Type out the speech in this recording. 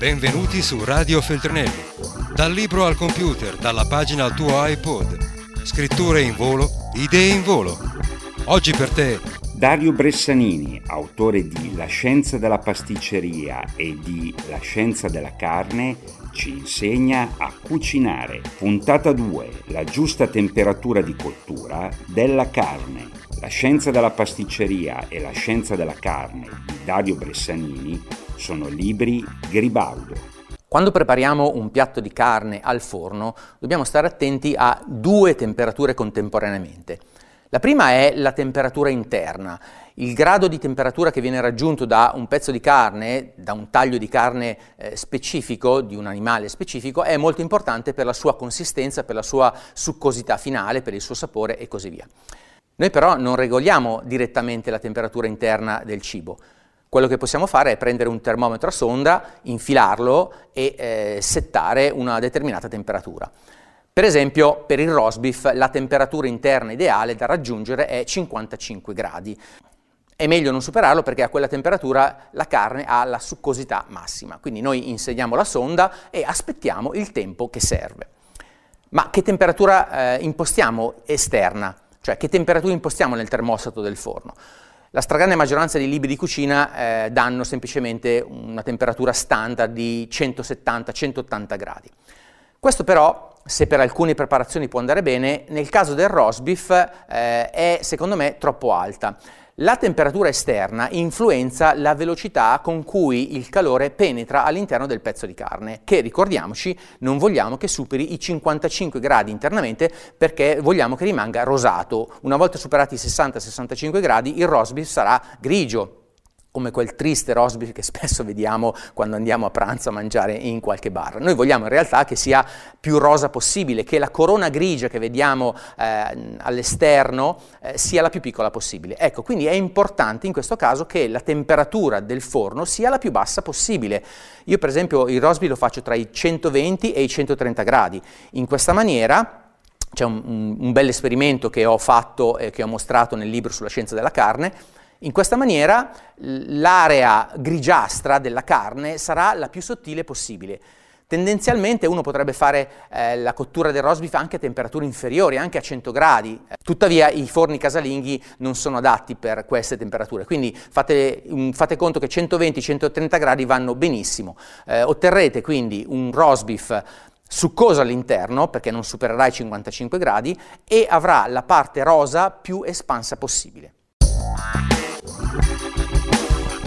Benvenuti su Radio Feltrinelli. Dal libro al computer, dalla pagina al tuo iPod. Scritture in volo, idee in volo. Oggi per te Dario Bressanini, autore di La scienza della pasticceria e di La scienza della carne, ci insegna a cucinare. Puntata 2. La giusta temperatura di cottura della carne. La scienza della pasticceria e la scienza della carne di Dario Bressanini sono libri Gribaudo. Quando prepariamo un piatto di carne al forno dobbiamo stare attenti a due temperature contemporaneamente. La prima è la temperatura interna, il grado di temperatura che viene raggiunto da un pezzo di carne, da un taglio di carne eh, specifico, di un animale specifico, è molto importante per la sua consistenza, per la sua succosità finale, per il suo sapore e così via. Noi però non regoliamo direttamente la temperatura interna del cibo. Quello che possiamo fare è prendere un termometro a sonda, infilarlo e eh, settare una determinata temperatura. Per esempio, per il roast beef la temperatura interna ideale da raggiungere è 55 gradi. È meglio non superarlo perché a quella temperatura la carne ha la succosità massima. Quindi noi inseriamo la sonda e aspettiamo il tempo che serve. Ma che temperatura eh, impostiamo esterna? Cioè che temperatura impostiamo nel termostato del forno? La stragrande maggioranza dei libri di cucina eh, danno semplicemente una temperatura standard di 170-180 gradi. Questo però, se per alcune preparazioni può andare bene, nel caso del roast beef eh, è secondo me troppo alta. La temperatura esterna influenza la velocità con cui il calore penetra all'interno del pezzo di carne, che ricordiamoci non vogliamo che superi i 55 gradi internamente perché vogliamo che rimanga rosato. Una volta superati i 60-65 gradi il roast sarà grigio, come quel triste roast beef che spesso vediamo quando andiamo a pranzo a mangiare in qualche bar. Noi vogliamo in realtà che sia più rosa possibile, che la corona grigia che vediamo eh, all'esterno eh, sia la più piccola possibile. Ecco, quindi è importante in questo caso che la temperatura del forno sia la più bassa possibile. Io per esempio il roast beef lo faccio tra i 120 e i 130 gradi. In questa maniera c'è un, un, un bel esperimento che ho fatto e che ho mostrato nel libro sulla scienza della carne, in questa maniera l'area grigiastra della carne sarà la più sottile possibile. Tendenzialmente uno potrebbe fare eh, la cottura del roast beef anche a temperature inferiori, anche a 100 gradi. Tuttavia i forni casalinghi non sono adatti per queste temperature, quindi fate, um, fate conto che 120-130 gradi vanno benissimo. Eh, otterrete quindi un roast beef succoso all'interno, perché non supererà i 55 gradi, e avrà la parte rosa più espansa possibile.